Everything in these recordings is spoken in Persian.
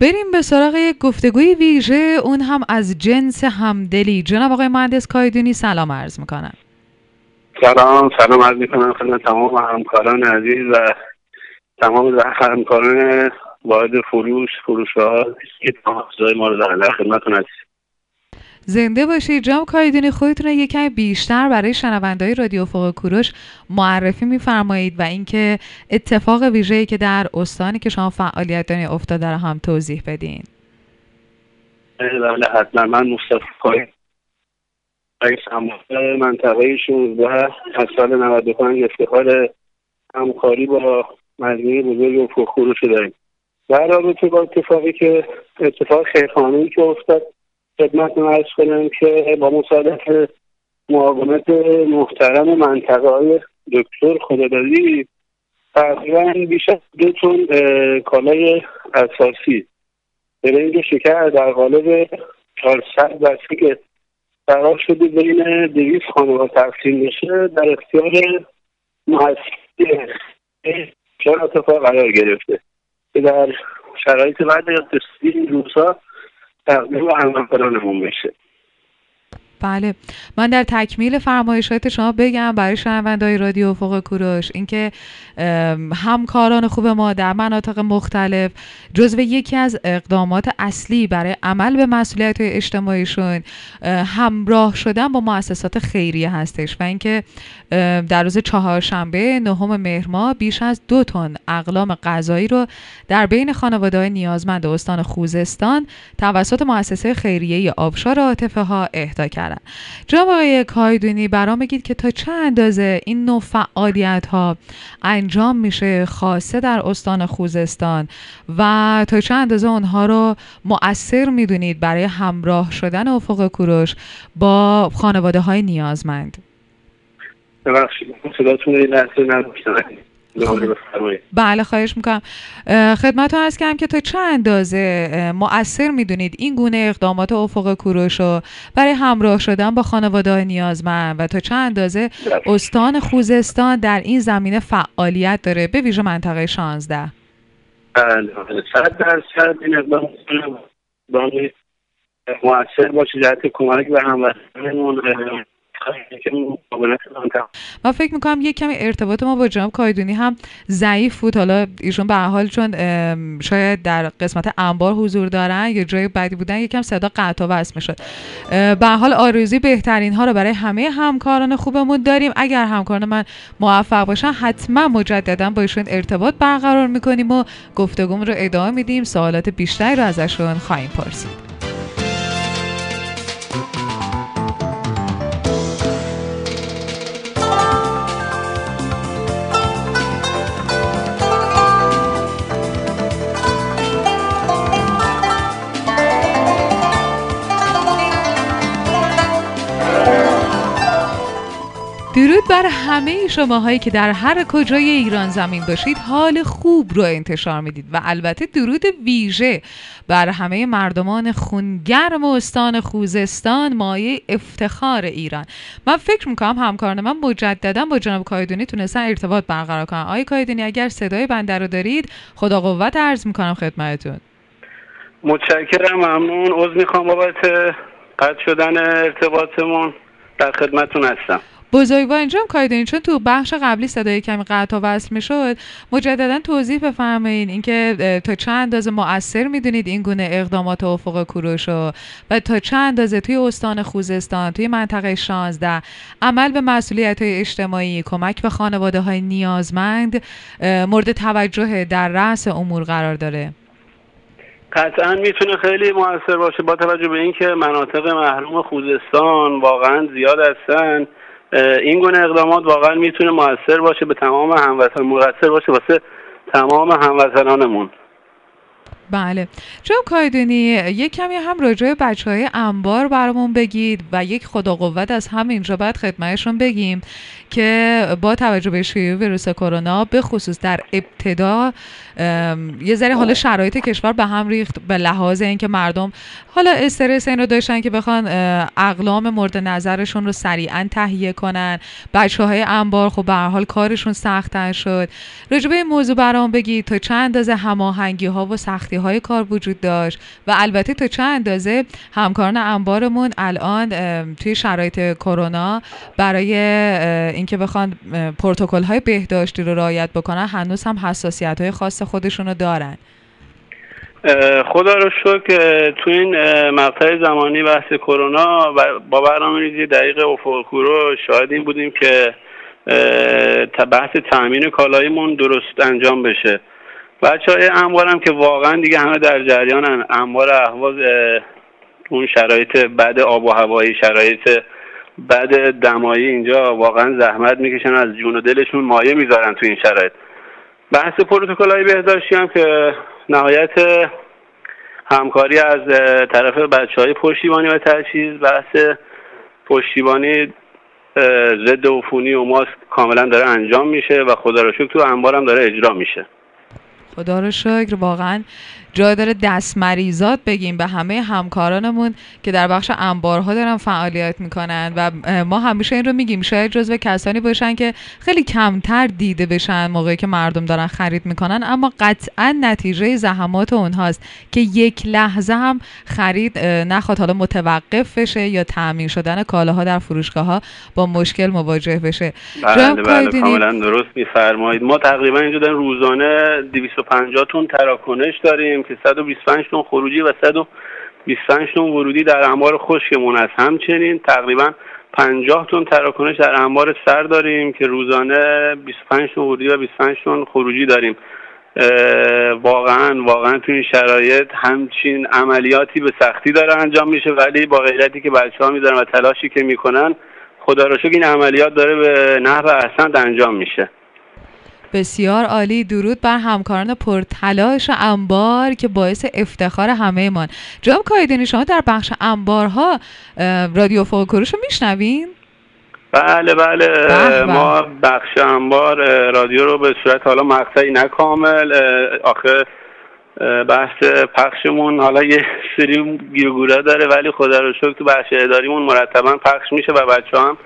بریم به سراغ یک گفتگوی ویژه اون هم از جنس همدلی. جناب آقای مهندس کایدونی سلام عرض می‌کنم. سلام سلام عرض می‌کنم خدمت تمام همکاران عزیز و تمام همکاران وارد فروش فروش ها که ما رو در خدمتتون هستیم. زنده باشید. جام کایدونی خودتون رو یکم بیشتر برای شنوندهای رادیو فوق کوروش معرفی میفرمایید و اینکه اتفاق ویژه‌ای که در استانی که شما فعالیت دارین افتاده رو هم توضیح بدین. بله حتما. من مصطفی رئیس منطقه 16 از سال 95 افتخار همکاری با مجموعه بزرگ فوق کوروش داریم. در رابطه با اتفاقی که اتفاق خیرخانه‌ای که افتاد خدمت ارز کنم که با مصادف معاونت محترم منطقه های دکتر خدادادی تقریبا بیش از دو تون کالای اساسی. برنج شکر در قالب 400 بسته که قرار شده بین دویست خانوار تقسیم بشه در اختیار محصیل چهار اتفاق قرار گرفته که در شرایط بعد اقتصادی این روزها تقدیم همکارانمون بشه بله. من در تکمیل فرمایشات شما بگم برای شنوندهای رادیو فوق کوروش اینکه همکاران خوب ما در مناطق مختلف جزو یکی از اقدامات اصلی برای عمل به مسئولیت اجتماعیشون همراه شدن با مؤسسات خیریه هستش و اینکه در روز چهارشنبه نهم مهر ماه بیش از دو تن اقلام غذایی رو در بین خانواده های نیازمند استان خوزستان توسط مؤسسه خیریه آبشار عاطفه ها اهدا کردن جناب آقای کایدونی برام بگید که تا چه اندازه این نوع فعالیت ها انجام میشه خاصه در استان خوزستان و تا چه اندازه اونها رو مؤثر می‌دونید برای همراه شدن افق کوروش با خانواده های نیازمند؟ ببخشید صداتون لحظه بله خواهش می‌کنم. خدمت ارز کردم که تا چه اندازه مؤثر می‌دونید این گونه اقدامات افق کوروش رو برای همراه شدن با خانواده نیازمند و تا چه اندازه استان خوزستان در این زمینه فعالیت داره به ویژه منطقه 16 بله صد درصد این اقدام مؤثر باشه. جهت کمک به هموطنمون من فکر می‌کنم یک کمی ارتباط ما با جناب کایدونی هم ضعیف بود. حالا ایشون به حال چون شاید در قسمت انبار حضور دارن یا جای بعدی بودن یکم صدا قطع و وصل می‌شد. به حال آرزوی بهترین ها رو برای همه همکاران خوبمون داریم. اگر همکاران من موفق باشن حتما مجددا با ایشون ارتباط برقرار می‌کنیم و گفتگومون رو ادامه میدیم. سوالات بیشتری رو ازشون خواهیم پرسید. درود بر همه شماهایی که در هر کجای ایران زمین باشید. حال خوب رو انتشار می‌دید و البته درود ویژه بر همه مردمان خونگرم استان خوزستان مایه افتخار ایران. من فکر می‌کنم همکاران من مجددا با جناب کایدونی تونستن ارتباط برقرار کنن. آقای کایدونی اگر صدای بنده رو دارید خدا قوت عرض می‌کنم خدمتتون. متشکرم ممنون. عذر می‌خوام بابت قطع شدن ارتباطمون. در خدمتتون هستم. بزرگوار اینجا هم چون تو بخش قبلی صدای کمی قطع و وصل می‌شد مجددا توضیح بفرمایید اینکه تا چند اندازه مؤثر می‌دونید این گونه اقدامات افق کوروش و تا چند اندازه توی استان خوزستان توی منطقه 16 عمل به مسئولیت های اجتماعی کمک به خانواده های نیازمند مورد توجه در رأس امور قرار داره؟ قطعا می‌تونه خیلی موثر باشه. با توجه به اینکه مناطق محروم خوزستان واقعا زیاد هستن. این گونه اقدامات واقعا می‌تونه موثر باشه به تمام هموطن موثر باشه واسه تمام هموطنانمون. بله. چون کایدونی یک کمی هم راجع بچه های انبار برامون بگید و یک خدا قوت از همینجا بعد خدمتشون بگیم که با توجه به شیوع ویروس کرونا به خصوص در ابتدا یه ذره حالا شرایط کشور به هم ریخت به لحاظ اینکه مردم حالا استرس این رو داشتن که بخوان اقلام مورد نظرشون رو سریعا تهیه کنن. بچه های انبار خب به حال کارشون سختتر شد. راجع به این موضوع برام بگید تا چند اندازه هماهنگی ها و سختی های کار وجود داشت. و البته تا چه اندازه همکاران انبارمون الان توی شرایط کرونا برای اینکه بخوان پروتکل های بهداشتی رو رعایت بکنن هنوز هم حساسیت های خاص خودشون رو دارن. خدا رو شکر تو این مقطع زمانی بحث کرونا با برنامه ریزی دقیق افق شاهد این بودیم که بحث تامین کالایمون درست انجام بشه. بچه های هم که واقعا دیگه همه در جریانن. انبار احواز اون شرایط بد آب و هوایی شرایط بد دمایی اینجا واقعا زحمت می‌کشن از جون و دلشون مایه می‌ذارن تو این شرایط. بحث پروتکل های بهداشتی هم که نهایت همکاری از طرف بچه های پشتیبانی و تجهیز بحث پشتیبانی ضد عفونی و ماسک کاملا داره انجام میشه و خدا رو شکر تو انبارم داره اجرا میشه. خدا رو شکر واقعا جای داره دست مریضات بگیم به همه همکارانمون که در بخش انبارها دارن فعالیت می‌کنن و ما همیشه این رو میگیم شاید جزو کسانی باشن که خیلی کمتر دیده بشن موقعی که مردم دارن خرید می‌کنن اما قطعا نتیجه زحمات اونهاست که یک لحظه هم خرید نخواد حالا متوقف بشه یا تعمین شدن کالاها در فروشگاه ها با مشکل مواجه بشه. بله بله کاملا درست میفرمایید. ما تقریبا اینجا روزانه 200 150 تون تراکنش داریم که 125 تون خروجی و 125 تون ورودی در انبار خشکمون است. همچنین تقریبا 50 تون تراکنش در انبار سر داریم که روزانه 25 تون ورودی و 25 تون خروجی داریم. واقعا واقعا تو این شرایط همچین عملیاتی به سختی داره انجام میشه ولی با غیرتی که بچه ها میدارن و تلاشی که می‌کنن خدا رو شکر این عملیات داره به نحو احسن انجام میشه. بسیار عالی. درود بر همکاران پرتلاش انبار که باعث افتخار همه من جناب کایدنی شما در بخش انبارها رادیو فوکروش رو میشنوین؟ بله بله. ما بخش انبار رادیو رو به صورت حالا مقطعی نکامل آخه بحث پخشمون حالا یه سری گیرگوره داره ولی خدا رو شکر تو بخش اداریمون مرتبا پخش میشه و بچه هم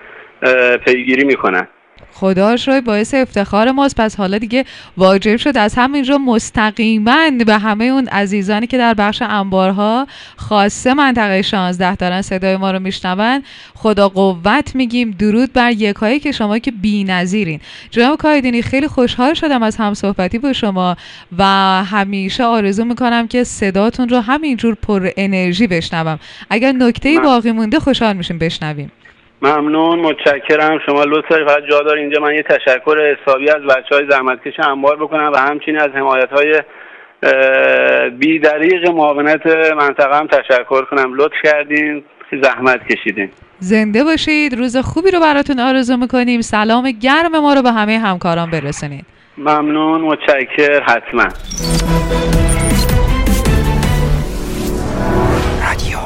پیگیری می‌کنن. خدا شوی باعث افتخار ماست. پس حالا دیگه واجب شد از همینجا مستقیما به همه اون عزیزانی که در بخش انبارها خاصه منطقه 16 دارن صدای ما رو میشنون خدا قوت میگیم. درود بر یکایی که شما که بی‌نظیرین. جناب کایدینی خیلی خوشحال شدم از هم صحبتی با شما و همیشه آرزو می‌کنم که صداتون رو همینجور پر انرژی بشنوم. اگر نکته باقی مونده خوشحال میشیم. بشنویم. ممنون متشکرم. شما لطف دارید. فقط جا دار اینجا من یه تشکر حسابی از بچه های زحمتکش انبار بکنم و همچنین از حمایت های بیدریق معاونت منطقه هم تشکر کنم. لطف کردین. زحمت کشیدین. زنده باشید. روز خوبی رو براتون آرزو می‌کنیم. سلام گرم ما رو به همه همکاران برسونید. ممنون متشکر. حتما. رادیو